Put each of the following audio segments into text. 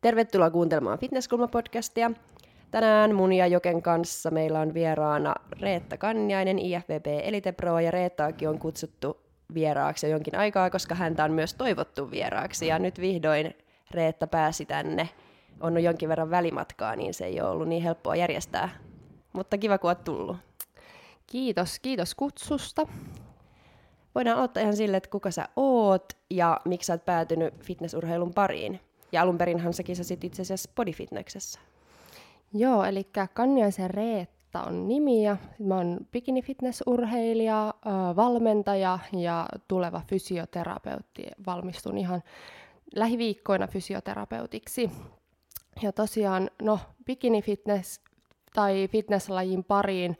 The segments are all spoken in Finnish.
Tervetuloa kuuntelemaan Fitnesskulma-podcastia. Tänään mun ja Joken kanssa meillä on vieraana Reetta Kanniainen, IFBB Elite Pro, ja Reettaakin on kutsuttu vieraaksi jo jonkin aikaa, koska häntä on myös toivottu vieraaksi, ja nyt vihdoin Reetta pääsi tänne. On jonkin verran välimatkaa, niin se ei ole ollut niin helppoa järjestää. Mutta kiva, kun oot tullut. Kiitos, kiitos kutsusta. Voidaan aloittaa ihan sille, että kuka sä oot ja miksi sä oot päätynyt fitnessurheilun pariin. Ja alun perinhan sä kisasit itse asiassa bodyfitnessessä. Joo, eli Kanniaisen Reetta on nimi ja mä oon bikini fitnessurheilija, valmentaja ja tuleva fysioterapeutti. Valmistun ihan lähiviikkoina fysioterapeutiksi. Ja tosiaan, no, bikini fitness tai fitnesslajin pariin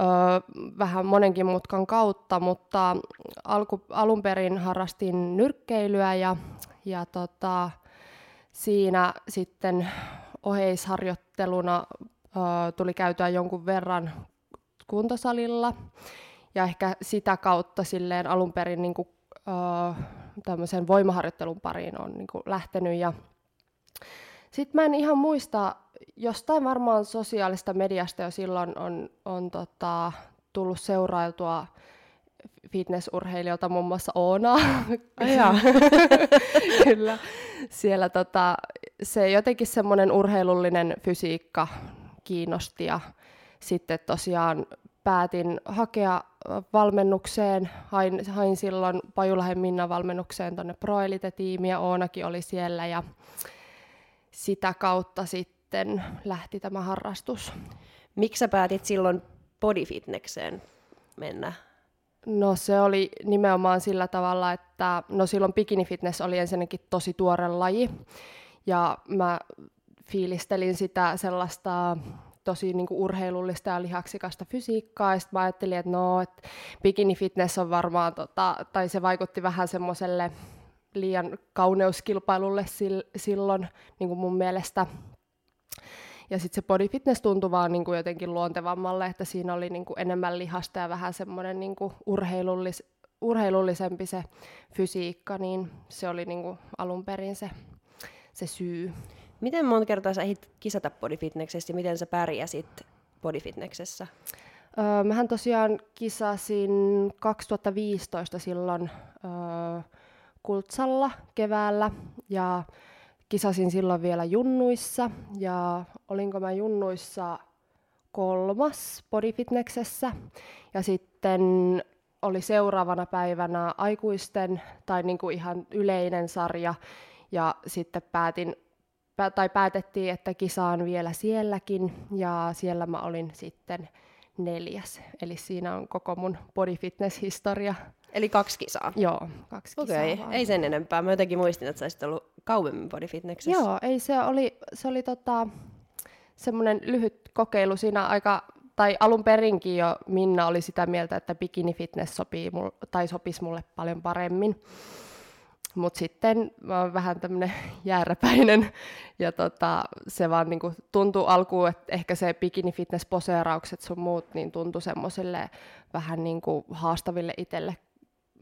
ö, vähän monenkin mutkan kautta, mutta alku, alun perin harrastin nyrkkeilyä ja, ja tota, siinä sitten oheisharjoitteluna ö, tuli käytyä jonkun verran kuntosalilla ja ehkä sitä kautta silleen alun perin niin kuin, ö, tämmöisen voimaharjoittelun pariin on niin kuin lähtenyt ja sitten mä en ihan muista, jostain varmaan sosiaalista mediasta jo silloin on, on tota, tullut seurailtua fitnessurheilijoilta, muun muassa Oona. Kyllä. Siellä tota, se jotenkin semmoinen urheilullinen fysiikka kiinnosti ja sitten tosiaan päätin hakea valmennukseen, hain, hain silloin Pajulahen Minna valmennukseen tuonne Pro Elite-tiimiin ja Oonakin oli siellä ja sitä kautta sitten lähti tämä harrastus. Miksi sä päätit silloin bodyfitnekseen mennä? No se oli nimenomaan sillä tavalla, että no silloin bikini fitness oli ensinnäkin tosi tuore laji ja mä fiilistelin sitä sellaista tosi niin kuin urheilullista ja lihaksikasta fysiikkaa, ja sitten mä ajattelin, että no, että bikini fitness on varmaan, tota, tai se vaikutti vähän semmoiselle liian kauneuskilpailulle silloin niin kuin mun mielestä. Ja sitten se body fitness tuntui vaan niin kuin jotenkin luontevammalle, että siinä oli niin kuin enemmän lihasta ja vähän semmoinen niin kuin urheilullis, urheilullisempi se fysiikka, niin se oli niin kuin alun perin se, se syy. Miten monta kertaa sä ehdit kisata bodyfitnessessä ja miten sä pärjäsit bodyfitnessessä? Öö, mähän tosiaan kisasin 2015 silloin öö, Kultsalla keväällä ja kisasin silloin vielä junnuissa. Ja olinko mä junnuissa kolmas bodyfitnessessä ja sitten oli seuraavana päivänä aikuisten tai niin kuin ihan yleinen sarja. Ja sitten päätin tai päätettiin, että kisaan vielä sielläkin ja siellä mä olin sitten neljäs. Eli siinä on koko mun body fitness historia. Eli kaksi kisaa? Joo, kaksi Okei, okay. ei sen enempää. Mä jotenkin muistin, että sä olisit ollut kauemmin body fitnessissä. Joo, ei se oli, se oli tota, semmoinen lyhyt kokeilu siinä aika, tai alun perinkin jo Minna oli sitä mieltä, että bikini fitness sopii mul, tai sopisi mulle paljon paremmin. Mutta sitten mä oon vähän tämmöinen jääräpäinen ja tota, se vaan niinku tuntuu alkuun, että ehkä se bikini fitness poseeraukset sun muut niin tuntui semmoiselle vähän niinku haastaville itselle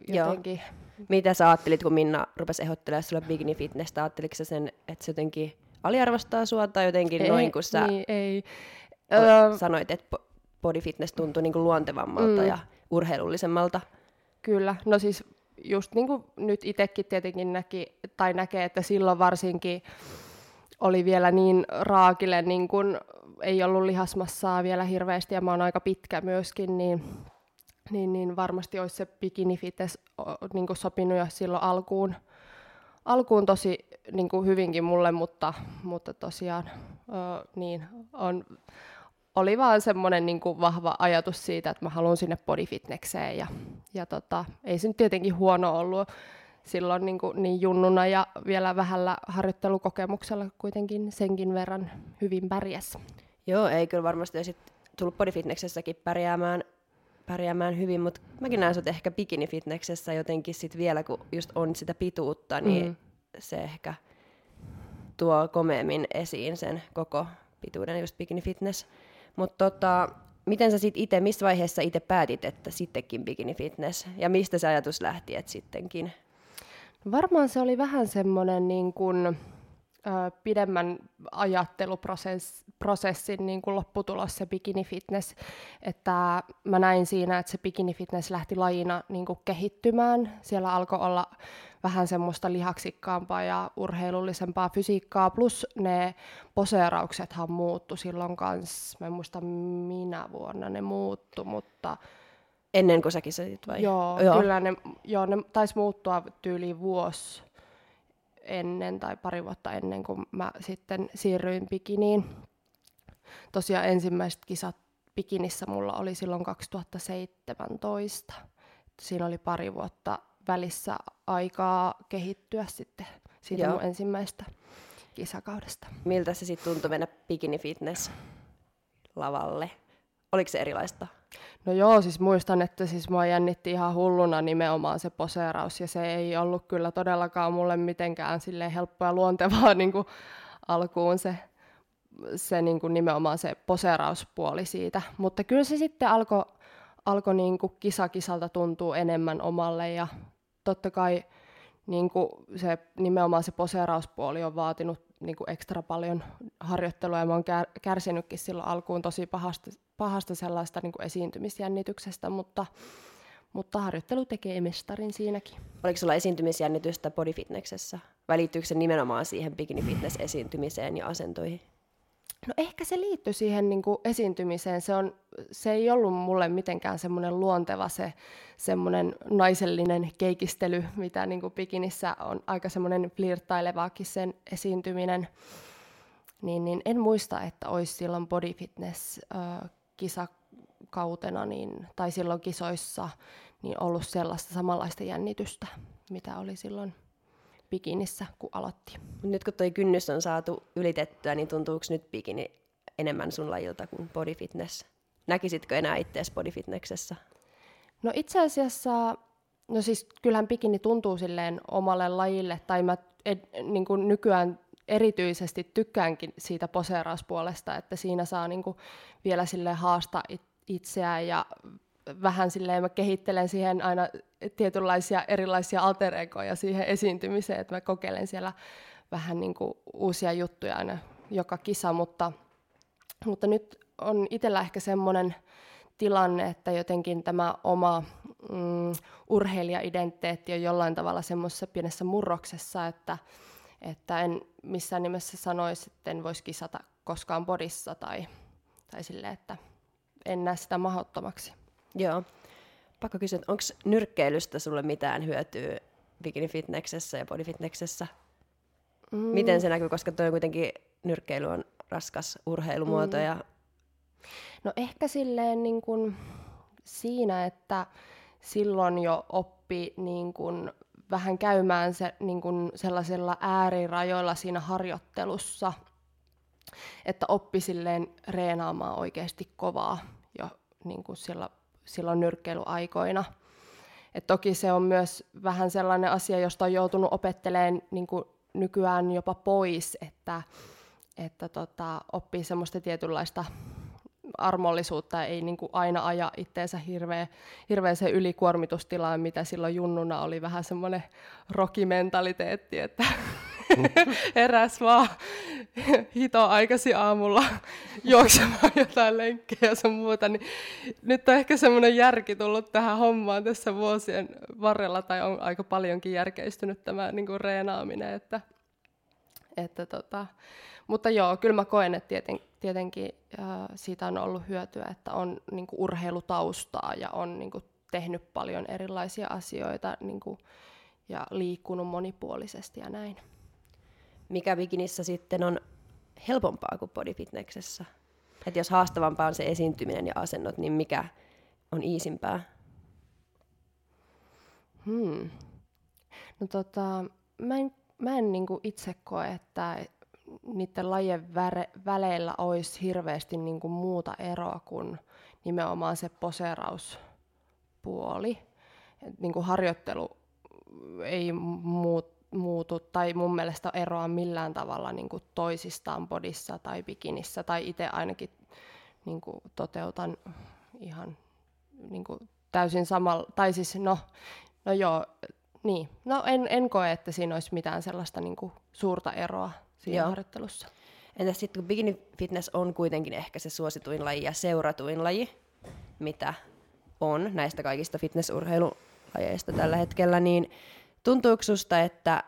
jotenkin. Joo. Mitä sä ajattelit, kun Minna rupesi ehdottelemaan sulle bikini fitness? Ajatteliko sä sen, että se jotenkin aliarvostaa sua tai jotenkin ei, noin, kun sä niin, ei. sanoit, että body fitness tuntui niinku luontevammalta mm. ja urheilullisemmalta? Kyllä, no siis just niin kuin nyt itsekin tietenkin näki, tai näkee, että silloin varsinkin oli vielä niin raakille, niin kuin ei ollut lihasmassaa vielä hirveästi, ja mä oon aika pitkä myöskin, niin, niin, niin varmasti olisi se bikini fitness niin sopinut jo silloin alkuun, alkuun tosi niin hyvinkin mulle, mutta, mutta tosiaan ö, niin on oli vaan semmoinen niin kuin vahva ajatus siitä, että mä haluan sinne bodyfitnekseen ja, ja tota, ei se nyt tietenkin huono ollut silloin niin, kuin, niin junnuna ja vielä vähällä harjoittelukokemuksella kuitenkin senkin verran hyvin pärjäs. Joo, ei kyllä varmasti olisi tullut bodyfitnessessäkin pärjäämään, pärjäämään hyvin, mutta mäkin näen sut ehkä bikinifitnessessä jotenkin sit vielä, kun just on sitä pituutta, niin mm. se ehkä tuo komeemmin esiin sen koko pituuden just bikini fitness. Mutta tota, miten sä sitten itse, missä vaiheessa itse päätit, että sittenkin bikini fitness? Ja mistä se ajatus lähti, että sittenkin? Varmaan se oli vähän semmoinen niin kuin, pidemmän ajatteluprosessin niin kuin lopputulos se bikini fitness, että mä näin siinä, että se bikini fitness lähti lajina niin kuin kehittymään. Siellä alkoi olla vähän semmoista lihaksikkaampaa ja urheilullisempaa fysiikkaa, plus ne poseerauksethan muuttu silloin kanssa, mä en muista minä vuonna ne muuttu, mutta Ennen kuin säkin sä vai? Joo, joo. kyllä ne, joo, ne taisi muuttua tyyliin vuosi ennen tai pari vuotta ennen kuin mä sitten siirryin bikiniin. Tosiaan ensimmäiset kisat bikinissä mulla oli silloin 2017. Siinä oli pari vuotta välissä aikaa kehittyä sitten siitä Joo. mun ensimmäistä kisakaudesta. Miltä se sitten tuntui mennä bikini fitness lavalle? Oliko se erilaista? No joo, siis muistan, että siis mua jännitti ihan hulluna nimenomaan se poseeraus, ja se ei ollut kyllä todellakaan mulle mitenkään sille helppoa ja luontevaa niin kuin alkuun se, se niin kuin nimenomaan se poseerauspuoli siitä. Mutta kyllä se sitten alkoi alko niin kuin kisa kisalta tuntuu enemmän omalle, ja totta kai niin kuin se, nimenomaan se poseerauspuoli on vaatinut niin kuin ekstra paljon harjoittelua, ja mä oon kär, kärsinytkin silloin alkuun tosi pahasta, pahasta sellaista niin kuin esiintymisjännityksestä, mutta, mutta harjoittelu tekee mestarin siinäkin. Oliko sulla esiintymisjännitystä bodyfitnessessä? Välittyykö se nimenomaan siihen bikini fitness esiintymiseen ja asentoihin? No ehkä se liittyy siihen niin kuin esiintymiseen. Se, on, se ei ollut mulle mitenkään semmoinen luonteva se semmoinen naisellinen keikistely, mitä niin kuin bikinissä on aika semmoinen flirttailevaakin sen esiintyminen. Niin, niin en muista, että olisi silloin body fitness kisakautena niin, tai silloin kisoissa niin ollut sellaista samanlaista jännitystä, mitä oli silloin bikinissä, kun aloitti. Nyt kun toi kynnys on saatu ylitettyä, niin tuntuuko nyt bikini enemmän sun lajilta kuin body fitness? Näkisitkö enää itseäsi body fitnessessä? No itse asiassa, no siis kyllähän bikini tuntuu silleen omalle lajille, tai mä ed, niin kuin nykyään erityisesti tykkäänkin siitä poseerauspuolesta, että siinä saa niin kuin vielä sille haasta itseään ja vähän silleen mä kehittelen siihen aina tietynlaisia erilaisia alter siihen esiintymiseen, että mä kokeilen siellä vähän niin kuin uusia juttuja aina joka kisa, mutta, mutta nyt on itsellä ehkä semmoinen tilanne, että jotenkin tämä oma mm, urheilija-identiteetti on jollain tavalla semmoisessa pienessä murroksessa, että, että en missään nimessä sanoisi, että en voisi kisata koskaan bodissa tai, tai sille, että en näe sitä mahdottomaksi. Joo. Pakko kysyä, onko nyrkkeilystä sulle mitään hyötyä bikini-fitneksessä ja bodyfitneksessä? Mm. Miten se näkyy, koska tuo kuitenkin nyrkkeily on raskas urheilumuoto. Mm. Ja... No ehkä silleen niin kun siinä, että silloin jo oppi niin kun vähän käymään se, niin kun sellaisella äärirajoilla siinä harjoittelussa, että oppi silleen reenaamaan oikeasti kovaa jo niin kun sillä silloin nyrkkeilyaikoina. Et toki se on myös vähän sellainen asia, josta on joutunut opettelemaan niin kuin nykyään jopa pois, että, että tota, oppii semmoista tietynlaista armollisuutta, ei niin kuin aina aja itteensä hirveä, hirveäseen ylikuormitustilaan, mitä silloin junnuna oli vähän semmoinen rokimentaliteetti, että heräs vaan hito aikasi aamulla juoksemaan jotain lenkkejä ja sun muuta, niin nyt on ehkä semmoinen järki tullut tähän hommaan tässä vuosien varrella, tai on aika paljonkin järkeistynyt tämä niin kuin reenaaminen, että, että tota, mutta joo, kyllä mä koen, että tieten, tietenkin äh, siitä on ollut hyötyä, että on niin kuin urheilutaustaa ja on niin kuin tehnyt paljon erilaisia asioita niin kuin, ja liikkunut monipuolisesti ja näin mikä bikinissä sitten on helpompaa kuin bodyfitnessessä? Että jos haastavampaa on se esiintyminen ja asennot, niin mikä on iisimpää? Hmm. No tota, mä en, mä en niinku itse koe, että niiden lajien väre, väleillä olisi hirveästi niinku muuta eroa kuin nimenomaan se poseerauspuoli. Et niinku harjoittelu ei muut, muutu tai mun mielestä eroa millään tavalla niin kuin toisistaan bodissa tai bikinissä tai itse ainakin niin kuin toteutan ihan niin kuin täysin samalla, tai siis no, no joo, niin, no en, en koe, että siinä olisi mitään sellaista niin kuin suurta eroa siinä joo. harjoittelussa. Entäs sitten kun bikini fitness on kuitenkin ehkä se suosituin laji ja seuratuin laji, mitä on näistä kaikista fitnessurheilulajeista tällä hetkellä, niin tuntuuko susta, että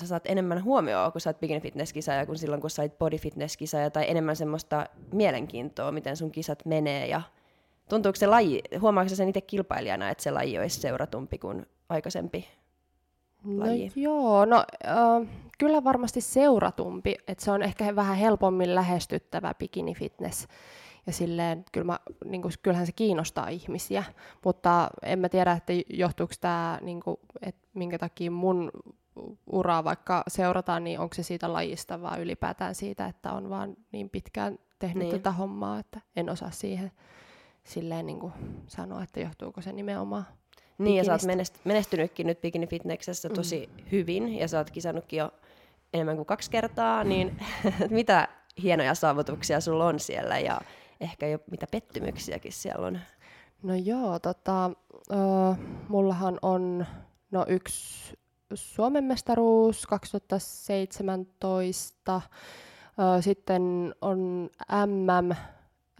sä saat enemmän huomioon, kun sä oot bikini fitness kisaaja, kuin silloin, kun sä oot body fitness kisaaja, tai enemmän semmoista mielenkiintoa, miten sun kisat menee, ja tuntuuko se laji, huomaatko sen itse kilpailijana, että se laji olisi seuratumpi kuin aikaisempi No joo, no äh, kyllä varmasti seuratumpi, että se on ehkä vähän helpommin lähestyttävä bikini fitness. Ja silleen, kyllä mä, niin kuin, kyllähän se kiinnostaa ihmisiä, mutta en mä tiedä, että johtuuko tämä, niin kuin, että minkä takia mun uraa vaikka seurataan, niin onko se siitä lajista vai ylipäätään siitä, että on vaan niin pitkään tehnyt niin. tätä hommaa, että en osaa siihen silleen niin kuin sanoa, että johtuuko se nimenomaan niin, ja sä oot menestynytkin nyt Bikini Fitnessessä mm. tosi mm. hyvin, ja sä oot kisannutkin jo enemmän kuin kaksi kertaa, niin mitä hienoja saavutuksia sulla on siellä, ja ehkä jo mitä pettymyksiäkin siellä on? No joo, tota, uh, mullahan on no yksi Suomen mestaruus 2017, uh, sitten on MM,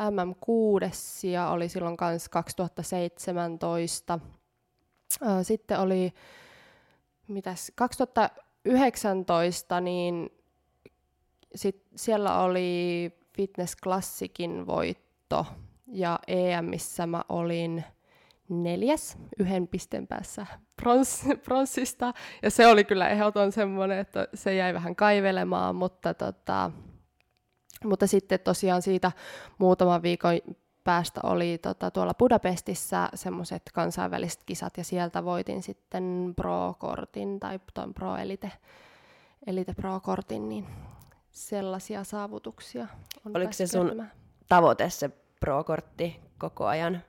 MM6 ja oli silloin kanssa 2017, sitten oli mitäs, 2019, niin sit siellä oli Fitness Classicin voitto ja EMissä mä olin neljäs yhden pisteen päässä pronssista. Ja se oli kyllä ehdoton semmoinen, että se jäi vähän kaivelemaan, mutta, tota, mutta sitten tosiaan siitä muutaman viikon päästä oli tota, tuolla Budapestissa semmoiset kansainväliset kisat ja sieltä voitin sitten Pro-kortin tai tuon Pro Elite, Elite Pro-kortin, niin sellaisia saavutuksia on Oliko se sun kertymään. tavoite se Pro-kortti koko ajan?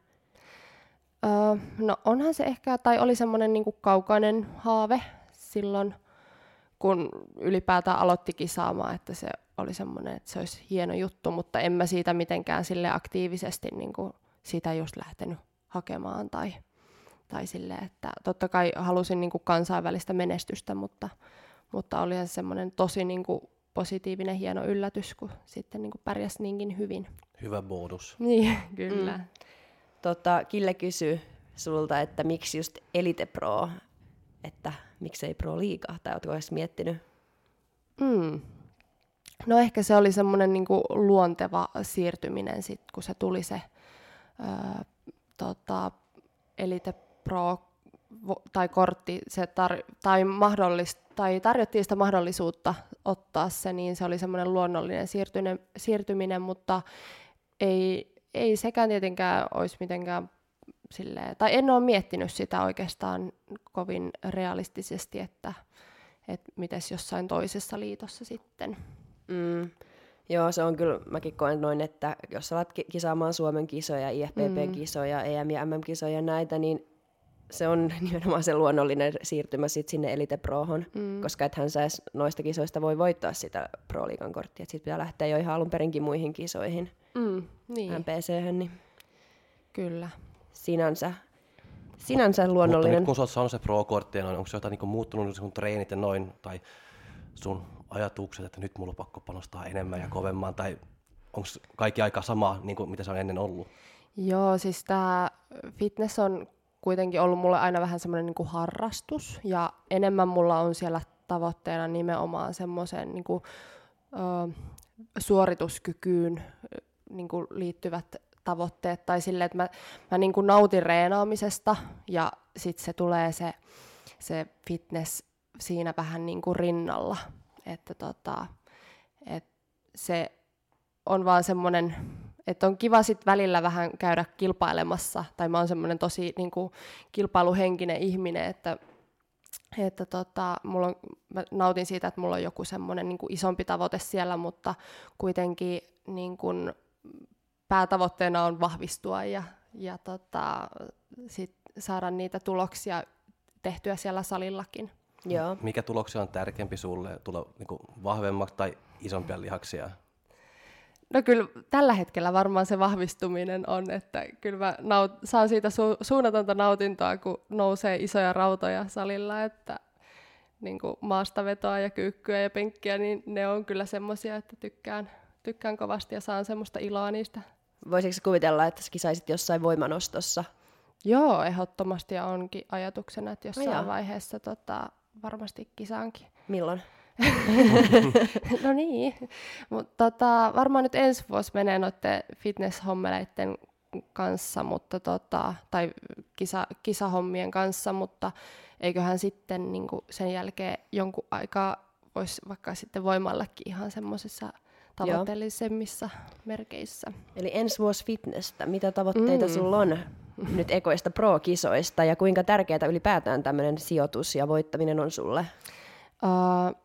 Öö, no onhan se ehkä, tai oli semmoinen niinku kaukainen haave silloin, kun ylipäätään aloitti kisaamaan, että se oli semmoinen, että se olisi hieno juttu, mutta en mä siitä mitenkään sille aktiivisesti niin kuin sitä just lähtenyt hakemaan tai, tai sille, että totta kai halusin niin kuin kansainvälistä menestystä, mutta, mutta oli se semmoinen tosi niin kuin positiivinen hieno yllätys, kun sitten niin kuin pärjäsi niinkin hyvin. Hyvä bonus. Niin, kyllä. Mm. Tota, Kille kysyi sulta, että miksi just Elite Pro, että miksei Pro liikaa, tai oletko edes miettinyt? Mm. No ehkä se oli semmoinen niin luonteva siirtyminen, sit, kun se tuli se ää, tota, Elite Pro tai kortti, se tar- tai, mahdollist- tai tarjottiin sitä mahdollisuutta ottaa se, niin se oli semmoinen luonnollinen siirtyminen, siirtyminen mutta ei, ei sekään tietenkään olisi mitenkään silleen, tai en ole miettinyt sitä oikeastaan kovin realistisesti, että, että mites jossain toisessa liitossa sitten. Mm. Joo, se on kyllä, mäkin koen noin, että jos alat kisaamaan Suomen kisoja, IFPP-kisoja, mm. EM- ja MM-kisoja näitä, niin se on nimenomaan se luonnollinen siirtymä sit sinne Elite Prohon, mm. koska ethän sä edes noista kisoista voi voittaa sitä Pro Liigan korttia, sitten pitää lähteä jo ihan alun perinkin muihin kisoihin, mm, niin. MPC, niin kyllä. Sinänsä, sinänsä luonnollinen. Mutta nyt kun sä oot saanut se Pro-kortti, niin onko se jotain niin muuttunut sun treenit ja noin, tai sun ajatukset, että nyt mulla on pakko panostaa enemmän ja kovemman, tai onko kaikki aika sama, niin kuin mitä se on ennen ollut? Joo, siis tämä fitness on kuitenkin ollut mulle aina vähän semmoinen niin harrastus, ja enemmän mulla on siellä tavoitteena nimenomaan semmoisen niin kuin, ö, suorituskykyyn niin kuin liittyvät tavoitteet, tai silleen, että mä, mä niin kuin nautin reenaamisesta, ja sitten se tulee se, se fitness siinä vähän niin kuin rinnalla. Että tota, et se on vaan semmoinen, että on kiva sit välillä vähän käydä kilpailemassa, tai mä oon semmoinen tosi niin kuin, kilpailuhenkinen ihminen, että, että tota, mulla on, mä nautin siitä, että mulla on joku semmoinen niin isompi tavoite siellä, mutta kuitenkin niin kuin, päätavoitteena on vahvistua ja, ja tota, sit saada niitä tuloksia tehtyä siellä salillakin. Joo. Mikä tuloksia on tärkeämpi sulle, tulla niin vahvemmaksi tai isompia lihaksia? No kyllä tällä hetkellä varmaan se vahvistuminen on, että kyllä mä naut- saan siitä su- suunnatonta nautintoa, kun nousee isoja rautoja salilla, että niin kuin maastavetoa ja kyykkyä ja penkkiä, niin ne on kyllä semmoisia, että tykkään, tykkään kovasti ja saan semmoista iloa niistä. Voisitko kuvitella, että kisaisit jossain voimanostossa? Joo, ehdottomasti ja onkin ajatuksena, että jossain joo. vaiheessa tota, varmasti kisaankin. Milloin? no niin, mutta tota, varmaan nyt ensi vuosi menee noiden fitness-hommeleiden kanssa, mutta tota, tai kisa, kisahommien kanssa, mutta eiköhän sitten niin sen jälkeen jonkun aikaa voisi vaikka sitten voimallakin ihan semmoisissa tavoitteellisemmissa merkeissä. Eli ensi vuosi fitnessä. Mitä tavoitteita Mm. sulla on nyt ekoista pro-kisoista ja kuinka tärkeää ylipäätään tämmöinen sijoitus ja voittaminen on sulle? Uh,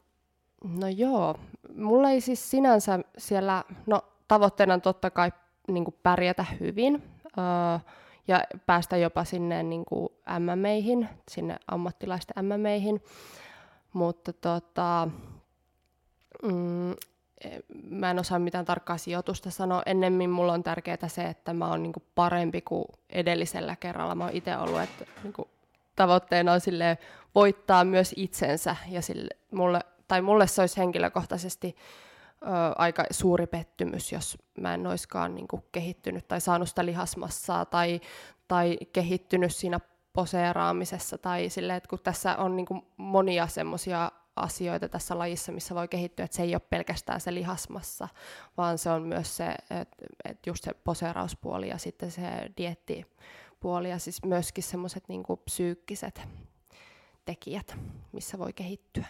no joo, mulla ei siis sinänsä siellä, no tavoitteena on totta kai niin kuin pärjätä hyvin uh, ja päästä jopa sinne niin kuin MMEihin, sinne ammattilaisten MMEihin, mutta tota, mm, e- mä en osaa mitään tarkkaa sijoitusta sanoa. Ennemmin mulla on tärkeää se, että mä oon niinku parempi kuin edellisellä kerralla. Mä oon itse ollut, että niinku tavoitteena on silleen voittaa myös itsensä ja sille, mulle, tai mulle se olisi henkilökohtaisesti ö, aika suuri pettymys, jos mä en olisikaan niinku kehittynyt tai saanut sitä lihasmassaa tai, tai kehittynyt siinä poseeraamisessa tai sille, että kun tässä on niinku monia semmoisia asioita tässä lajissa, missä voi kehittyä, että se ei ole pelkästään se lihasmassa, vaan se on myös se, että et just se poseerauspuoli ja sitten se diettipuoli ja siis myöskin semmoiset niinku psyykkiset tekijät, missä voi kehittyä.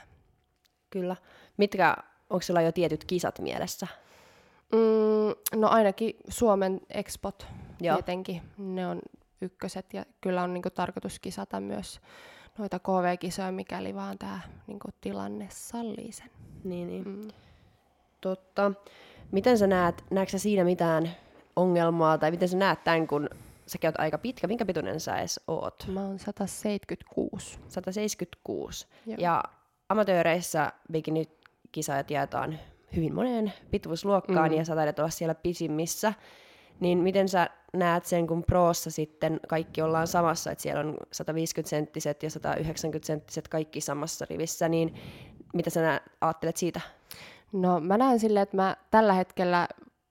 Kyllä. Mitkä, onko sulla jo tietyt kisat mielessä? Mm, no ainakin Suomen expot Joo. tietenkin, ne on ykköset ja kyllä on niinku tarkoitus kisata myös noita KV-kisoja, mikäli vaan tämä niinku, tilanne sallii sen. Niin, niin. Mm. Totta. Miten sä näet, näetkö sä siinä mitään ongelmaa, tai miten sä näet tämän, kun sä oot aika pitkä, minkä pituinen sä edes oot? Mä oon 176. 176. Joo. Ja amatööreissä bikinikisajat jaetaan hyvin moneen pituusluokkaan, Mm. ja sä taidat olla siellä pisimmissä. Niin miten sä näet sen, kun proossa sitten kaikki ollaan samassa, että siellä on 150-senttiset ja 190-senttiset kaikki samassa rivissä, niin mitä sä näet, ajattelet siitä? No mä näen silleen, että mä tällä hetkellä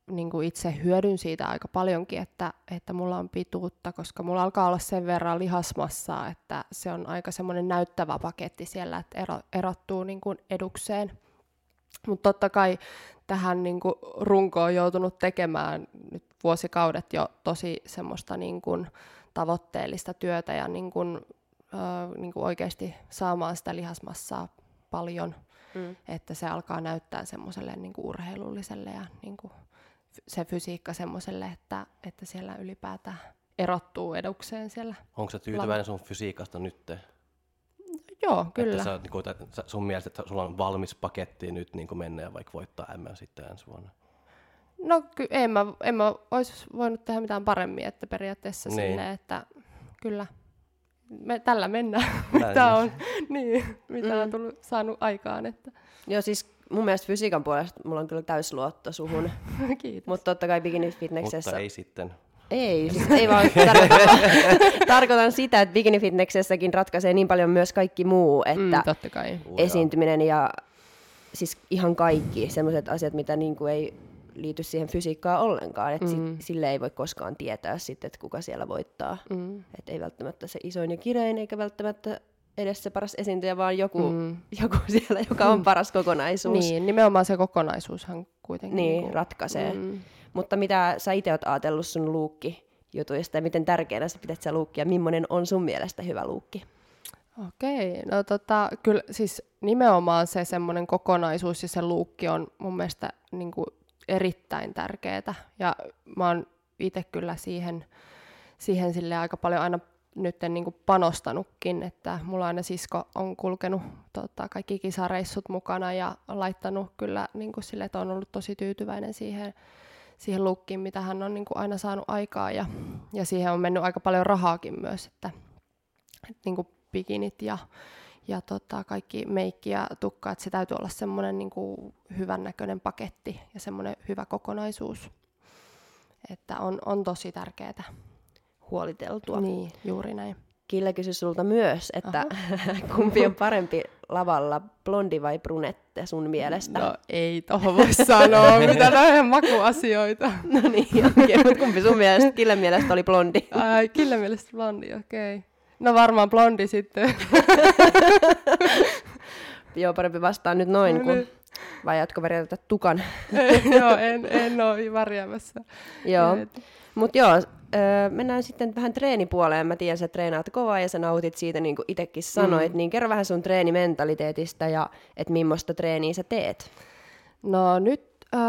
niin kuin itse hyödyn siitä aika paljonkin, että, että mulla on pituutta, koska mulla alkaa olla sen verran lihasmassaa, että se on aika semmoinen näyttävä paketti siellä, että ero, erottuu niin kuin edukseen. Mutta totta kai tähän niin kuin runkoon on joutunut tekemään nyt vuosikaudet jo tosi semmoista niin kuin tavoitteellista työtä ja niin kuin, ö, niin kuin oikeasti saamaan sitä lihasmassaa paljon Mm. että se alkaa näyttää semmoiselle niin urheilulliselle ja niin kuin se fysiikka semmoiselle, että, että siellä ylipäätään erottuu edukseen siellä. Onko sä tyytyväinen sun fysiikasta nyt? Joo, Että kyllä. sä, niin kuin, sä- sun mielestä, että sulla on valmis paketti nyt niin kuin mennä ja vaikka voittaa M sitten ensi vuonna. No ky- en mä, en mä olisi voinut tehdä mitään paremmin, että periaatteessa Niin. niin. sinne, että kyllä. Me, tällä mennään, Näin mitä on, niin, mitä Mm. on tullut, saanut aikaan. Että. Joo, siis mun mielestä fysiikan puolesta mulla on kyllä täysluotto suhun, Kiitos. mutta totta kai bikini fitnessessä... Mutta ei sitten. Ei, siis ei vaan tarkoitan, tarkoitan sitä, että bikini fitnessessäkin ratkaisee niin paljon myös kaikki muu, että mm, totta kai. Esiintyminen ja siis ihan kaikki sellaiset asiat, mitä niin kuin ei liity siihen fysiikkaan ollenkaan. Että Mm. mm. sille ei voi koskaan tietää sitten, että kuka siellä voittaa. Mm. Että ei välttämättä se isoin ja kirein, eikä välttämättä edes se paras esiintyjä, vaan joku, mm. Joku siellä, joka on paras kokonaisuus. Niin, nimenomaan se kokonaisuushan kuitenkin. Niin, niinku- ratkaisee. Mm. Mutta mitä sä itse oot ajatellut sun luukki jutuista ja miten tärkeänä sä pidät sä luukkia, millainen on sun mielestä hyvä luukki? Okei, no tota, kyllä siis nimenomaan se semmoinen kokonaisuus ja se luukki on mun mielestä niin kuin erittäin tärkeää. Ja mä oon itse kyllä siihen, siihen sille aika paljon aina nyt niin kuin panostanutkin, että mulla aina sisko on kulkenut tota, kaikki kisareissut mukana ja laittanut kyllä niin kuin sille, että on ollut tosi tyytyväinen siihen, siihen lukkiin, mitä hän on niin kuin aina saanut aikaa ja, ja siihen on mennyt aika paljon rahaakin myös, että, että niin kuin bikinit ja, ja tota, kaikki meikki ja tukka, että se täytyy olla semmoinen niin hyvän näköinen paketti ja semmoinen hyvä kokonaisuus. Että on, on tosi tärkeää. Huoliteltua. Niin, juuri näin. Kille kysyi sulta myös, että kumpi on parempi lavalla, blondi vai brunette sun mielestä? No ei tohon voi sanoa, mitä näin makuasioita. no niin, okei, okay. mutta kumpi sun mielestä, Kille mielestä oli blondi? Ai, Kille mielestä blondi, okei. Okay. No varmaan blondi sitten. Joo, parempi vastaa nyt noin, no, kuin vai jatko värjätä tukan? joo, en, en ole värjäämässä. joo, mutta joo, öö, mennään sitten vähän treenipuoleen. Mä tiedän, että treenaat kovaa ja sä nautit siitä, niin kuin itsekin sanoit. Mm. Niin kerro vähän sun treenimentaliteetista ja että millaista treeniä sä teet. No nyt... Öö,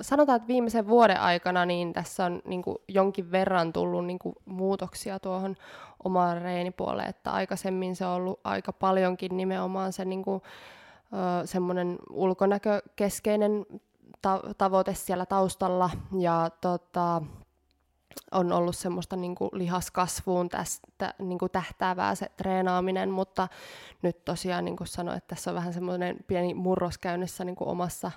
sanotaan, että viimeisen vuoden aikana niin tässä on niin kuin jonkin verran tullut niin kuin muutoksia tuohon omaan reenipuoleen, että aikaisemmin se on ollut aika paljonkin nimenomaan se niin kuin, semmoinen ulkonäkökeskeinen ta- tavoite siellä taustalla ja tota, on ollut semmoista niin kuin lihaskasvuun tästä, niin kuin tähtäävää se treenaaminen, mutta nyt tosiaan niin kuin sanoin, että tässä on vähän semmoinen pieni murros käynnissä niin kuin omassa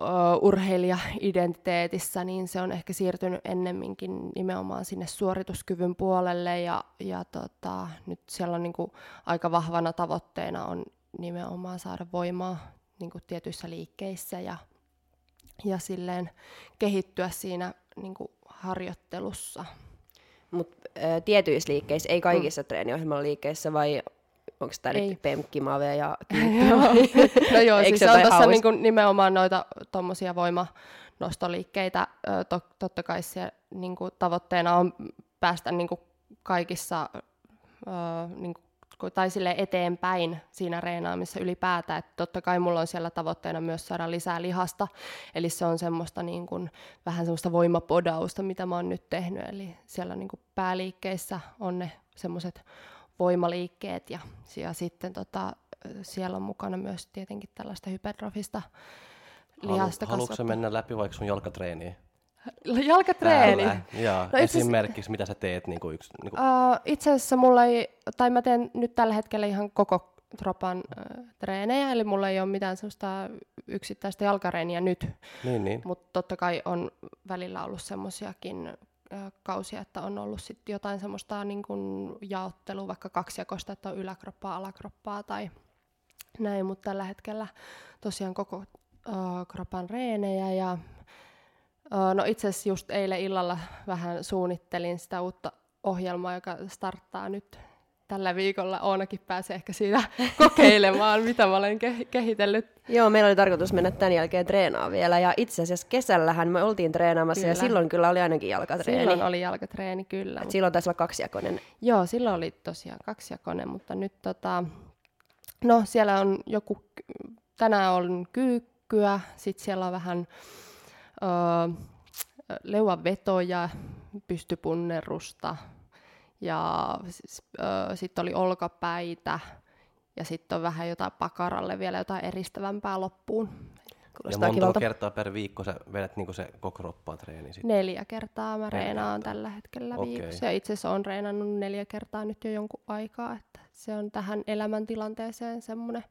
uh, urheilija-identiteetissä, niin se on ehkä siirtynyt ennemminkin nimenomaan sinne suorituskyvyn puolelle ja, ja tota, nyt siellä on niin kuin aika vahvana tavoitteena on nimenomaan saada voimaa niin kuin tietyissä liikkeissä ja, ja silleen kehittyä siinä niin kuin harjoittelussa. Mutta tietyissä liikkeissä, ei kaikissa mm. treeniohjelman liikkeissä, vai onko tämä nyt pemkkimave ja No joo, siis se on tässä niinku nimenomaan noita tuommoisia voimanostoliikkeitä. To, totta kai se niinku, tavoitteena on päästä niinku, kaikissa ö, niinku, tai sille eteenpäin siinä reenaamissa ylipäätään. Että totta kai mulla on siellä tavoitteena myös saada lisää lihasta, eli se on semmoista niin kuin, vähän semmoista voimapodausta, mitä mä oon nyt tehnyt. Eli siellä niin kuin pääliikkeissä on ne semmoiset voimaliikkeet ja, ja sitten tota, siellä on mukana myös tietenkin tällaista hypertrofista lihasta Halu, Haluatko mennä läpi vaikka sun jalkatreeniin? Jalkatreeni? No esimerkiksi mitä sä teet? Niin kuin yksi, niin kuin... Uh, itse asiassa mulla ei, tai mä teen nyt tällä hetkellä ihan koko tropan uh, treenejä, eli mulla ei ole mitään sellaista yksittäistä jalkareeniä nyt. Niin, niin. Mutta totta kai on välillä ollut semmoisiakin kausia, että on ollut sitten jotain semmoista niin kuin jaottelua, vaikka kaksijakosta, että on yläkroppaa, alakroppaa tai näin, mutta tällä hetkellä tosiaan koko uh, kropan reenejä ja no itse asiassa just eilen illalla vähän suunnittelin sitä uutta ohjelmaa, joka starttaa nyt tällä viikolla Oonakin pääsee ehkä siinä kokeilemaan, mitä mä olen ke- kehitellyt. Joo, meillä oli tarkoitus mennä tämän jälkeen treenaamaan vielä. Ja itse asiassa kesällähän me oltiin treenaamassa kyllä. ja silloin kyllä oli ainakin jalkatreeni. Silloin oli jalkatreeni, kyllä. Et silloin taisi olla kaksijakoinen. Joo, silloin oli tosiaan kaksijakoinen, mutta nyt tota, no siellä on joku, tänään on kyykkyä, sitten siellä on vähän öö, leuanvetoja, pystypunnerusta, ja sitten oli olkapäitä ja sitten on vähän jotain pakaralle vielä jotain eristävämpää loppuun. ja monta kivalta. kertaa per viikko sä vedät niinku se koko roppaa treeni? Sit? Neljä kertaa mä reenaan tällä hetkellä okay. viikossa. Ja itse asiassa on reenannut neljä kertaa nyt jo jonkun aikaa, että se on tähän elämäntilanteeseen semmoinen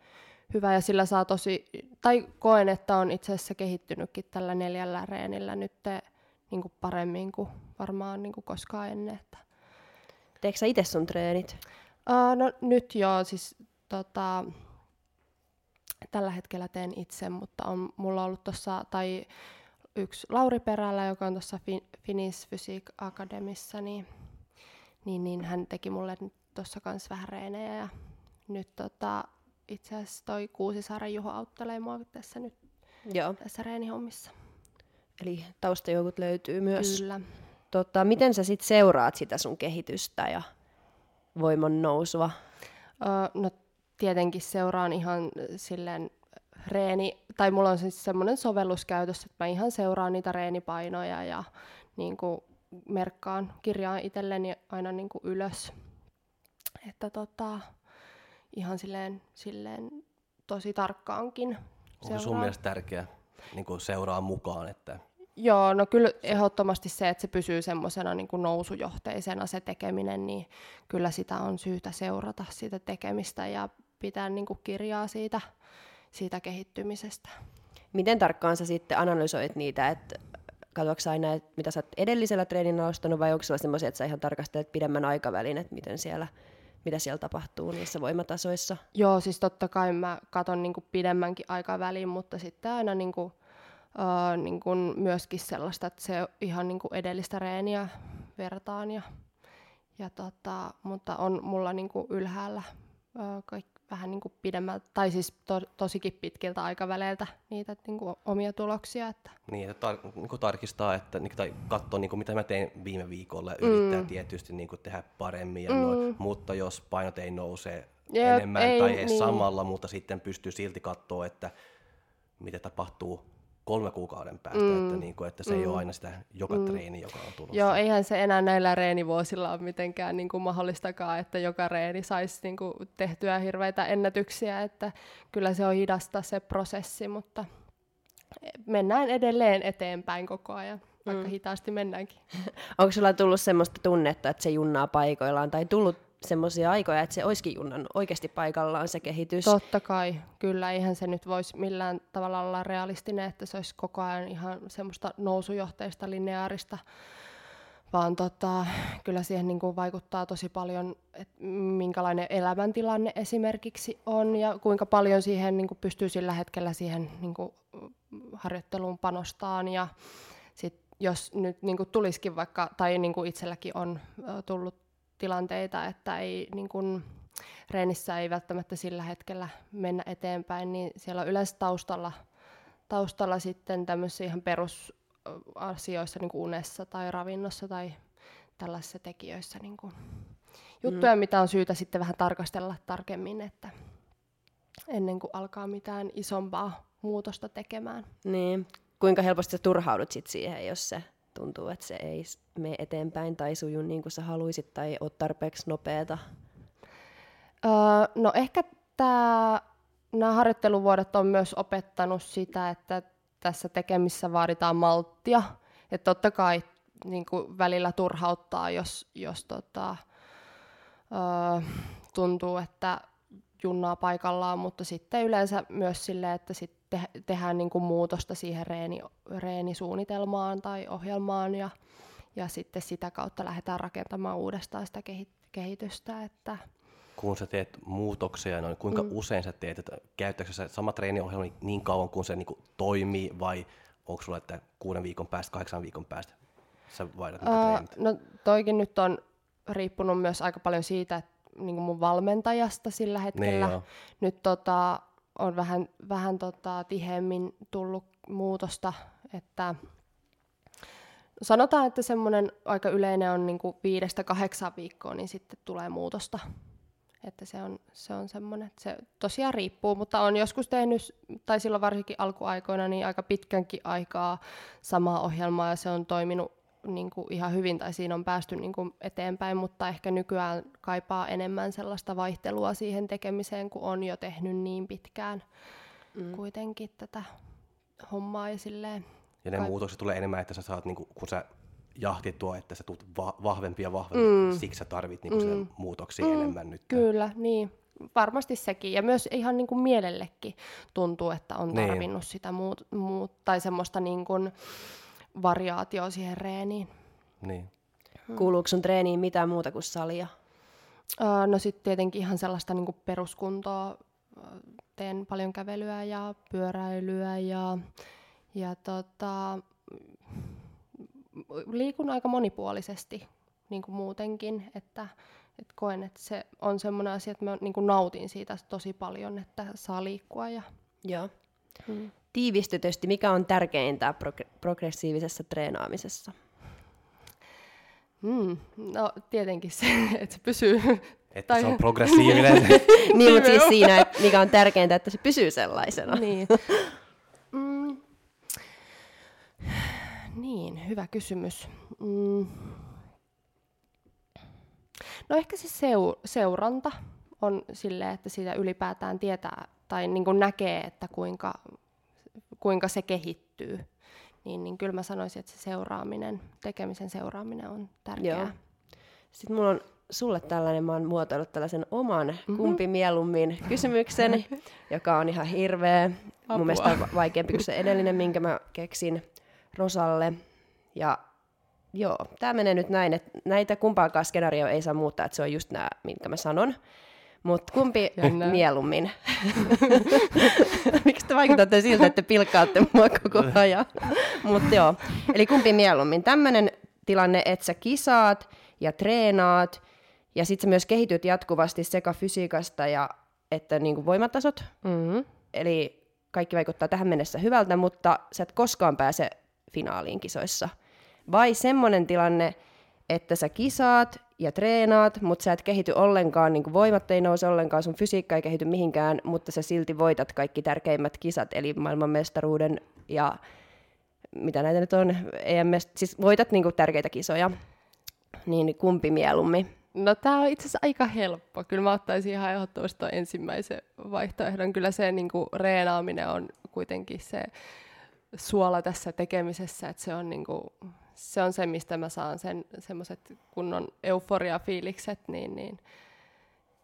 hyvä ja sillä saa tosi, tai koen, että on itse asiassa kehittynytkin tällä neljällä reenillä nyt niin kuin paremmin kuin varmaan niin kuin koskaan ennen. Että Teekö sä itse sun treenit? Uh, no nyt joo, siis tota, tällä hetkellä teen itse, mutta on mulla ollut tuossa, tai yksi Lauri Perällä, joka on tuossa fin- Finnish Physique Academissa, niin, niin, niin hän teki mulle tuossa kanssa vähän reenejä ja nyt tota, itse asiassa toi Kuusisaaren Juho auttelee mua tässä nyt Joo. tässä reenihommissa. Eli taustajoukot löytyy myös. Kyllä tota, miten sä sit seuraat sitä sun kehitystä ja voiman nousua? Öö, no tietenkin seuraan ihan silleen reeni, tai mulla on siis semmoinen sovellus käytössä, että mä ihan seuraan niitä reenipainoja ja niin kuin merkkaan, kirjaan itselleni aina niin kuin ylös. Että tota, ihan silleen, silleen tosi tarkkaankin Onko sun mielestä tärkeää niin kuin seuraa mukaan, että Joo, no kyllä ehdottomasti se, että se pysyy semmoisena niin kuin nousujohteisena se tekeminen, niin kyllä sitä on syytä seurata sitä tekemistä ja pitää niin kuin kirjaa siitä, siitä kehittymisestä. Miten tarkkaan sä sitten analysoit niitä, että katsoitko aina, että mitä sä oot edellisellä treenillä ostanut vai onko sulla semmoisia, että sä ihan tarkastelet pidemmän aikavälin, että miten siellä, mitä siellä tapahtuu niissä voimatasoissa? Joo, siis totta kai mä katon niin pidemmänkin aikavälin, mutta sitten aina niin kuin, uh, niin kuin myöskin sellaista, että se ihan niin kuin edellistä reeniä vertaan. Ja, ja tota, mutta on mulla niin kuin ylhäällä uh, kaikki vähän niin kuin pidemmältä, tai siis to, tosikin pitkiltä aikaväleiltä niitä niin kuin omia tuloksia. Että. Niin, että tar- niin kuin tarkistaa, että, niin, tai katsoa, niin kuin, mitä mä tein viime viikolla, ja yrittää mm. tietysti niin kuin, tehdä paremmin, ja mm. noin, mutta jos painot ei nouse Jep, enemmän ei, tai edes niin. samalla, mutta sitten pystyy silti katsoa, että mitä tapahtuu kolme kuukauden päästä, mm. että, niin kuin, että se mm. ei ole aina sitä joka mm. treeni, joka on tulossa. Joo, eihän se enää näillä reenivuosilla ole mitenkään niin kuin mahdollistakaan, että joka reeni saisi niin kuin tehtyä hirveitä ennätyksiä, että kyllä se on hidasta se prosessi, mutta mennään edelleen eteenpäin koko ajan vaikka mm. hitaasti mennäänkin. Onko sulla tullut semmoista tunnetta, että se junnaa paikoillaan, tai tullut semmoisia aikoja, että se olisikin junnan oikeasti paikallaan se kehitys. Totta kai, kyllä. Eihän se nyt voisi millään tavalla olla realistinen, että se olisi koko ajan ihan semmoista nousujohteista, lineaarista, vaan tota, kyllä siihen niin kuin vaikuttaa tosi paljon, että minkälainen elämäntilanne esimerkiksi on ja kuinka paljon siihen niin kuin pystyy sillä hetkellä siihen niin kuin harjoitteluun panostaan ja sit jos nyt niin kuin tulisikin vaikka, tai niin kuin itselläkin on tullut tilanteita, että ei niin kun, reenissä ei välttämättä sillä hetkellä mennä eteenpäin, niin siellä on yleensä taustalla, taustalla sitten tämmöisissä ihan perusasioissa, niin kuin unessa tai ravinnossa tai tällaisissa tekijöissä niin kuin juttuja, mm. mitä on syytä sitten vähän tarkastella tarkemmin, että ennen kuin alkaa mitään isompaa muutosta tekemään. Niin. Kuinka helposti sä turhaudut sit siihen, jos se tuntuu, että se ei mene eteenpäin tai suju niin kuin sä haluaisit tai ole tarpeeksi nopeata? Öö, no ehkä tämä, nämä harjoitteluvuodet on myös opettanut sitä, että tässä tekemissä vaaditaan malttia. Että totta kai niin kuin välillä turhauttaa, jos, jos tota, öö, tuntuu, että junnaa paikallaan, mutta sitten yleensä myös silleen, että sit te- tehdään niin kuin muutosta siihen reeni, reenisuunnitelmaan tai ohjelmaan ja, ja sitten sitä kautta lähdetään rakentamaan uudestaan sitä kehitystä. Että kun sä teet muutoksia, noin, kuinka mm. usein sä teet, että käyttääkö sä sama treeniohjelma niin kauan, kun se niin kuin toimii, vai onko sulla, että kuuden viikon päästä, kahdeksan viikon päästä sä vaihdat uh, No toikin nyt on riippunut myös aika paljon siitä, että niin kuin mun valmentajasta sillä hetkellä. Niin, Nyt tota, on vähän, vähän tota, tiheemmin tullut muutosta, että sanotaan, että semmoinen aika yleinen on niin viidestä kahdeksan viikkoa, niin sitten tulee muutosta. Että se on, se on semmoinen, että se tosiaan riippuu, mutta on joskus tehnyt, tai silloin varsinkin alkuaikoina, niin aika pitkänkin aikaa samaa ohjelmaa, ja se on toiminut niin kuin ihan hyvin tai siinä on päästy niin kuin eteenpäin, mutta ehkä nykyään kaipaa enemmän sellaista vaihtelua siihen tekemiseen, kun on jo tehnyt niin pitkään mm. kuitenkin tätä hommaa ja silleen. Ja ne kai... muutokset tulee enemmän, että sä saat, niin kuin, kun sä jahtit tuo, että sä tulet va- vahvempi ja vahvempi, mm. siksi sä tarvit niin kuin mm. muutoksia mm. enemmän nyt. Kyllä, niin. Varmasti sekin. Ja myös ihan niin kuin mielellekin tuntuu, että on niin. tarvinnut niin. sitä muut, muut, tai semmoista niin kuin, variaatio siihen reeniin. Niin. Hmm. Kuuluuko sun treeniin mitään muuta kuin salia? Uh, no sitten tietenkin ihan sellaista niinku peruskuntoa. Teen paljon kävelyä ja pyöräilyä ja, ja tota, liikun aika monipuolisesti niin kuin muutenkin, että, että koen, että se on semmoinen asia, että mä niin kuin nautin siitä tosi paljon, että saa liikkua. Ja, Joo. Hmm tiivistetysti, mikä on tärkeintä prog- progressiivisessa treenaamisessa? Mm, no tietenkin se, että se pysyy... Että tai... se on progressiivinen. niin, mutta siis siinä, että mikä on tärkeintä, että se pysyy sellaisena. niin. Mm. Niin, hyvä kysymys. Mm. No ehkä se seu- seuranta on silleen, että siitä ylipäätään tietää tai niin näkee, että kuinka kuinka se kehittyy, niin, niin kyllä mä sanoisin, että se seuraaminen, tekemisen seuraaminen on tärkeää. Joo. Sitten mulla on sulle tällainen, mä oon muotoillut tällaisen oman mm-hmm. kumpi mieluummin kysymyksen, joka on ihan hirveä. Apua. Mun mielestä on vaikeampi kuin se edellinen, minkä mä keksin Rosalle. Ja joo, tämä menee nyt näin, että näitä kumpaakaan skenaarioa ei saa muuttaa, että se on just nämä, minkä mä sanon. Mutta kumpi Jännä. mieluummin? Te vaikutatte siltä, että pilkkaatte mua koko ajan? Mutta joo, eli kumpi mieluummin? Tämmöinen tilanne, että sä kisaat ja treenaat, ja sitten sä myös kehityt jatkuvasti sekä fysiikasta ja että niinku voimatasot. Mm-hmm. Eli kaikki vaikuttaa tähän mennessä hyvältä, mutta sä et koskaan pääse finaaliin kisoissa. Vai semmoinen tilanne, että sä kisaat ja treenaat, mutta sä et kehity ollenkaan, niin voimat ei nouse ollenkaan, sun fysiikka ei kehity mihinkään, mutta sä silti voitat kaikki tärkeimmät kisat, eli maailmanmestaruuden ja mitä näitä nyt on, EMS, siis voitat niin tärkeitä kisoja, niin kumpi mieluummin? No tämä on itse asiassa aika helppo. Kyllä mä ottaisin ihan ehdottomasti ensimmäisen vaihtoehdon. Kyllä se niin kuin, reenaaminen on kuitenkin se suola tässä tekemisessä, että se on, niin kuin, se, on se, mistä mä saan sen semmoiset kunnon euforia-fiilikset niin, niin,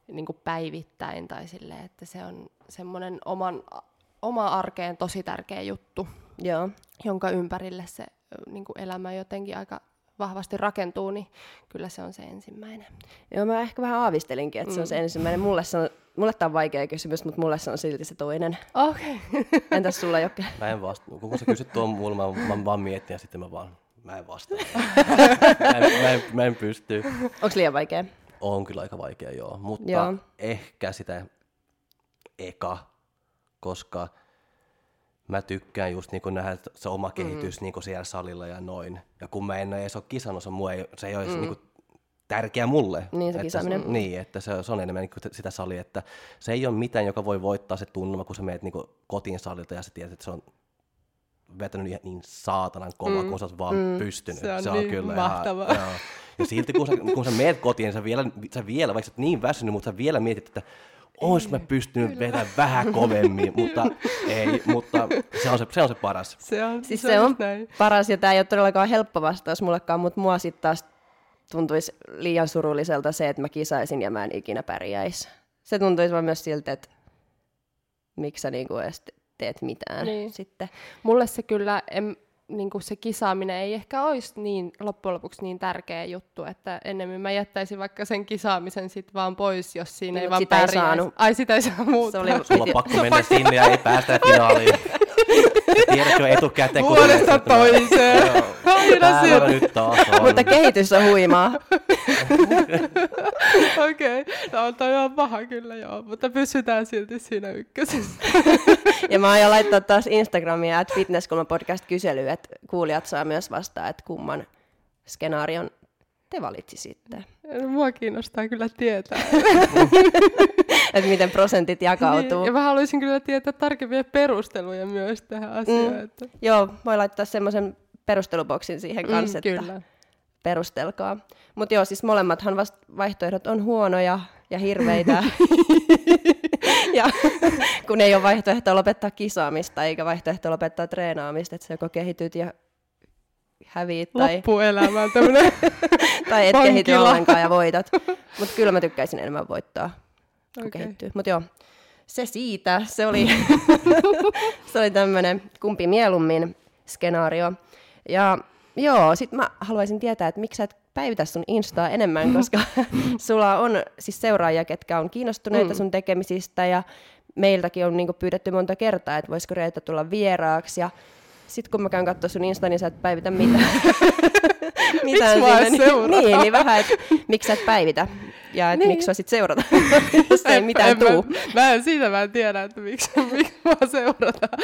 niin kuin päivittäin tai sille, että se on semmoinen oman, oma arkeen tosi tärkeä juttu, Joo. jonka ympärille se niin kuin elämä jotenkin aika vahvasti rakentuu, niin kyllä se on se ensimmäinen. Joo, mä ehkä vähän aavistelinkin, että mm. se on se mm. ensimmäinen. Mulle, se on, mulle tämä on vaikea kysymys, mutta mulle se on silti se toinen. Okei. Okay. Entäs sulla, Jokke? Mä en vastaa. Kun sä kysyt tuon mulle, mä, mä vaan mietin ja sitten mä vaan, mä en vastaa. mä, en, mä, en, mä en pysty. Onko liian vaikea? On kyllä aika vaikea, joo. Mutta joo. ehkä sitä eka, koska mä tykkään just niinku nähdä se oma mm. kehitys mm. niinku siellä salilla ja noin. Ja kun mä en edes ole kisannut, se, ei, se ei olisi mm. niinku tärkeä mulle. Niin se että kisaaminen. Se, niin, että se, se on enemmän niinku sitä salia, että se ei ole mitään, joka voi voittaa se tunnuma, kun sä menet niinku kotiin salilta ja sä tiedät, että se on vetänyt ihan niin saatanan kova, mm. kun sä vaan mm. pystynyt. Se on, se on niin kyllä mahtavaa. Ihan, joo. Ja silti kun sä, kun sä meet kotiin, sä vielä, sä vielä, vaikka sä niin väsynyt, mutta sä vielä mietit, että ois mä pystynyt vetämään vähän kovemmin, mutta ei, mutta se on se, se, on se paras. Se on, siis se, se on näin. paras, ja tämä ei ole todellakaan helppo vastaus mullekaan, mutta mua sitten taas tuntuisi liian surulliselta se, että mä kisaisin ja mä en ikinä pärjäisi. Se tuntuisi vaan myös siltä, että miksi sä niinku edes teet mitään niin. sitten. Mulle se kyllä, en, niin kuin se kisaaminen ei ehkä olisi niin, loppujen lopuksi niin tärkeä juttu, että ennemmin mä jättäisin vaikka sen kisaamisen sit vaan pois, jos siinä niin, ei vaan sitä ei saanut. Ai sitä ei saa muuta. Se oli, Sulla on pakko mennä sinne ja ei päästä finaaliin. Tiedät jo etukäteen. Vuodesta toiseen. Aina nyt taas on. Mutta kehitys on huimaa. Okei, okay. no toi on paha kyllä joo, mutta pysytään silti siinä ykkösessä. ja mä aion laittaa taas Instagramia, että Fitnesskulma podcast kysely, että kuulijat saa myös vastaa, että kumman skenaarion te valitsisitte? Mua kiinnostaa kyllä tietää. että miten prosentit jakautuu. Niin, ja mä haluaisin kyllä tietää tarkempia perusteluja myös tähän asiaan. Mm. Että... Joo, voi laittaa semmoisen perusteluboksin siihen kanssa, mm, että perustelkaa. Mutta joo, siis molemmathan vast vaihtoehdot on huonoja ja hirveitä. ja kun ei ole vaihtoehto lopettaa kisaamista eikä vaihtoehto lopettaa treenaamista, että se joko kehityt ja häviit tai... Loppuelämään tämmönen Tai et kehity ollenkaan ja voitat. Mutta kyllä mä tykkäisin enemmän voittaa, kun okay. kehittyy. Mutta joo, se siitä. Se oli, se oli tämmöinen kumpi mieluummin skenaario. Ja joo, sit mä haluaisin tietää, että miksi sä et päivitä sun Instaa enemmän, koska sulla on siis seuraajia, ketkä on kiinnostuneita mm. sun tekemisistä ja meiltäkin on niinku pyydetty monta kertaa, että voisiko Reetta tulla vieraaksi ja sitten kun mä käyn katsoa sun Insta, niin sä et päivitä mitään. mitään miksi siinä, niin, niin, niin vähän, että miksi sä et päivitä. Ja että niin. miksi sä sit seurata, jos ei mitään en, tuu. Mä, mä en, siitä mä en tiedä, että miksi, miksi mä seurataan.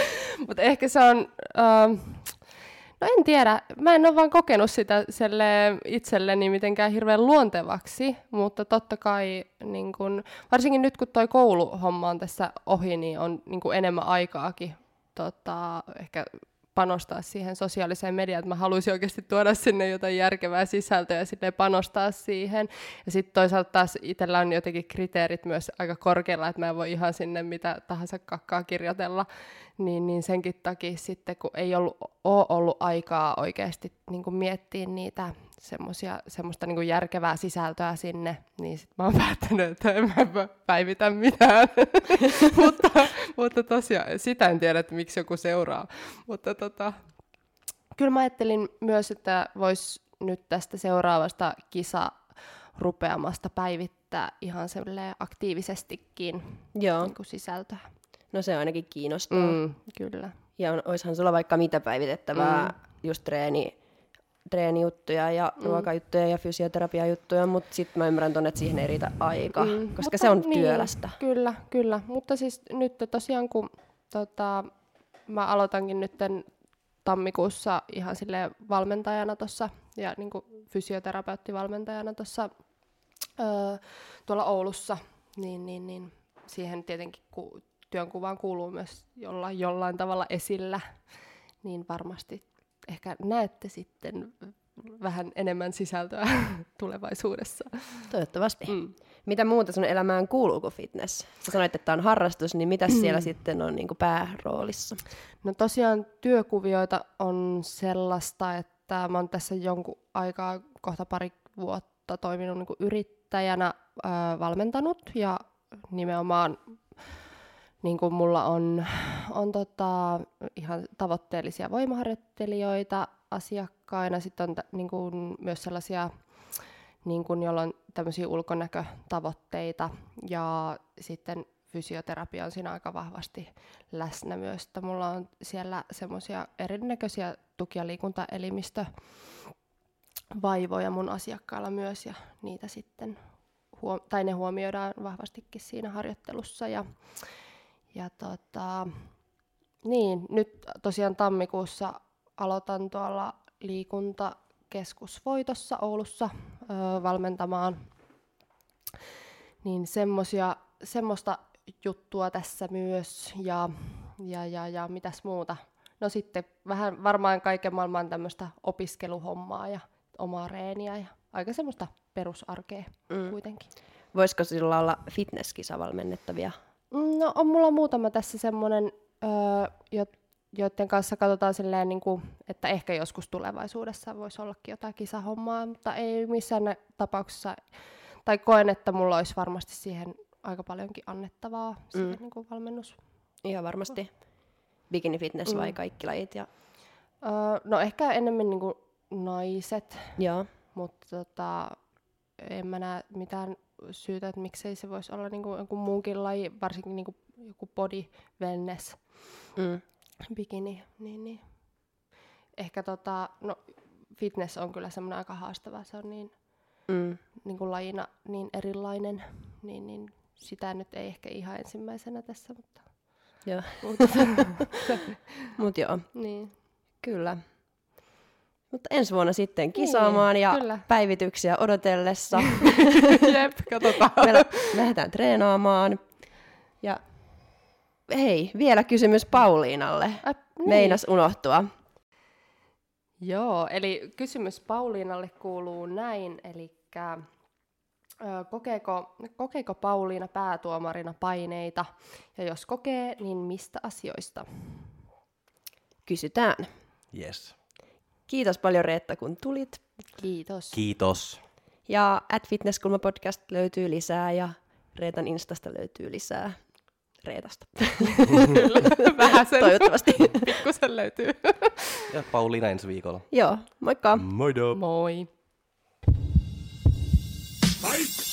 Mutta ehkä se on... Uh, No en tiedä, mä en ole vaan kokenut sitä itselleni mitenkään hirveän luontevaksi, mutta totta kai niin kun, varsinkin nyt kun toi kouluhomma on tässä ohi, niin on niin enemmän aikaakin tota, ehkä panostaa siihen sosiaaliseen mediaan, että mä haluaisin oikeasti tuoda sinne jotain järkevää sisältöä ja sitten panostaa siihen. Ja sitten toisaalta taas itsellä on jotenkin kriteerit myös aika korkealla, että mä en voi ihan sinne mitä tahansa kakkaa kirjoitella, niin, niin senkin takia sitten, kun ei ollut, ole ollut aikaa oikeasti niin miettiä niitä semmosia, semmoista niin järkevää sisältöä sinne, niin sitten mä oon päättänyt, että en mä päivitä mitään. mutta, mutta tosiaan, sitä en tiedä, että miksi joku seuraa. Mutta tota, kyllä mä ajattelin myös, että vois nyt tästä seuraavasta kisa rupeamasta päivittää ihan aktiivisestikin Joo. Niin sisältöä. No se ainakin kiinnostaa. Mm, kyllä. Ja on, oishan sulla vaikka mitä päivitettävää, mm. just treeni, treenijuttuja ja mm. ruokajuttuja ja fysioterapiajuttuja, mutta sitten mä ymmärrän tuonne, että siihen ei riitä aika, mm. koska mutta, se on niin, työlästä. Kyllä, kyllä. Mutta siis nyt tosiaan, kun tota, mä aloitankin nyt tammikuussa ihan sille valmentajana tuossa ja niin fysioterapeuttivalmentajana tuossa tuolla Oulussa, niin, niin, niin siihen tietenkin ku, työnkuvaan kuuluu myös jollain, jollain tavalla esillä, niin varmasti ehkä näette sitten vähän enemmän sisältöä tulevaisuudessa. Toivottavasti. Mm. Mitä muuta sun elämään kuuluu kuin fitness? Sä sanoit, että tämä on harrastus, niin mitä siellä sitten on niin kuin pääroolissa? No tosiaan työkuvioita on sellaista, että mä oon tässä jonkun aikaa, kohta pari vuotta toiminut niin kuin yrittäjänä, ää, valmentanut ja nimenomaan niin kuin mulla on, on tota, ihan tavoitteellisia voimaharjoittelijoita asiakkaina, sitten on t- niin kuin myös sellaisia, niin kuin, joilla on tämmöisiä ulkonäkötavoitteita. Ja sitten fysioterapia on siinä aika vahvasti läsnä myös, että mulla on siellä semmoisia erinäköisiä tuki- ja liikuntaelimistö vaivoja mun asiakkailla myös. Ja niitä sitten huom- tai ne huomioidaan vahvastikin siinä harjoittelussa. Ja ja tota, niin, nyt tosiaan tammikuussa aloitan tuolla liikuntakeskusvoitossa Oulussa ö, valmentamaan. Niin semmosia, semmoista juttua tässä myös ja, ja, ja, ja mitäs muuta. No sitten vähän varmaan kaiken maailman tämmöistä opiskeluhommaa ja omaa reeniä ja aika semmoista perusarkea mm. kuitenkin. Voisiko sillä olla fitnesskisavalmennettavia No on mulla muutama tässä semmoinen, öö, joiden kanssa katsotaan silleen, niin kuin, että ehkä joskus tulevaisuudessa voisi ollakin jotain kisahommaa, mutta ei missään tapauksessa, tai koen, että mulla olisi varmasti siihen aika paljonkin annettavaa, mm. siihen niin kuin valmennus. Ihan varmasti. Bikini fitness mm. vai kaikki lajit? Ja... Öö, no ehkä enemmän niin kuin naiset, Joo. mutta tota, en mä näe mitään syytä, että miksei se voisi olla niin kuin joku muunkin laji, varsinkin niin kuin joku body wellness, mm. bikini, niin, niin. Ehkä tota, no, fitness on kyllä semmoinen aika haastava, se on niin, mm. niin kuin lajina niin erilainen, niin, niin sitä nyt ei ehkä ihan ensimmäisenä tässä, mutta... Joo. Mutta Mut joo. Niin. Kyllä. Mutta ensi vuonna sitten niin, kisaamaan niin, ja kyllä. päivityksiä odotellessa. Jep, katsotaan. Me lähdetään treenaamaan. Ja hei, vielä kysymys Pauliinalle. Ä, niin. Meinas unohtua. Joo, eli kysymys Pauliinalle kuuluu näin, eli kokeeko, kokeeko Pauliina päätuomarina paineita, ja jos kokee, niin mistä asioista? Kysytään. Yes. Kiitos paljon Reetta, kun tulit. Kiitos. Kiitos. Ja at Fitnesskulma podcast löytyy lisää ja Reetan Instasta löytyy lisää Reetasta. Vähän sen. Toivottavasti. Pikkusen löytyy. ja Pauliina ensi viikolla. Joo, moikka. Moido. Moi. Fight!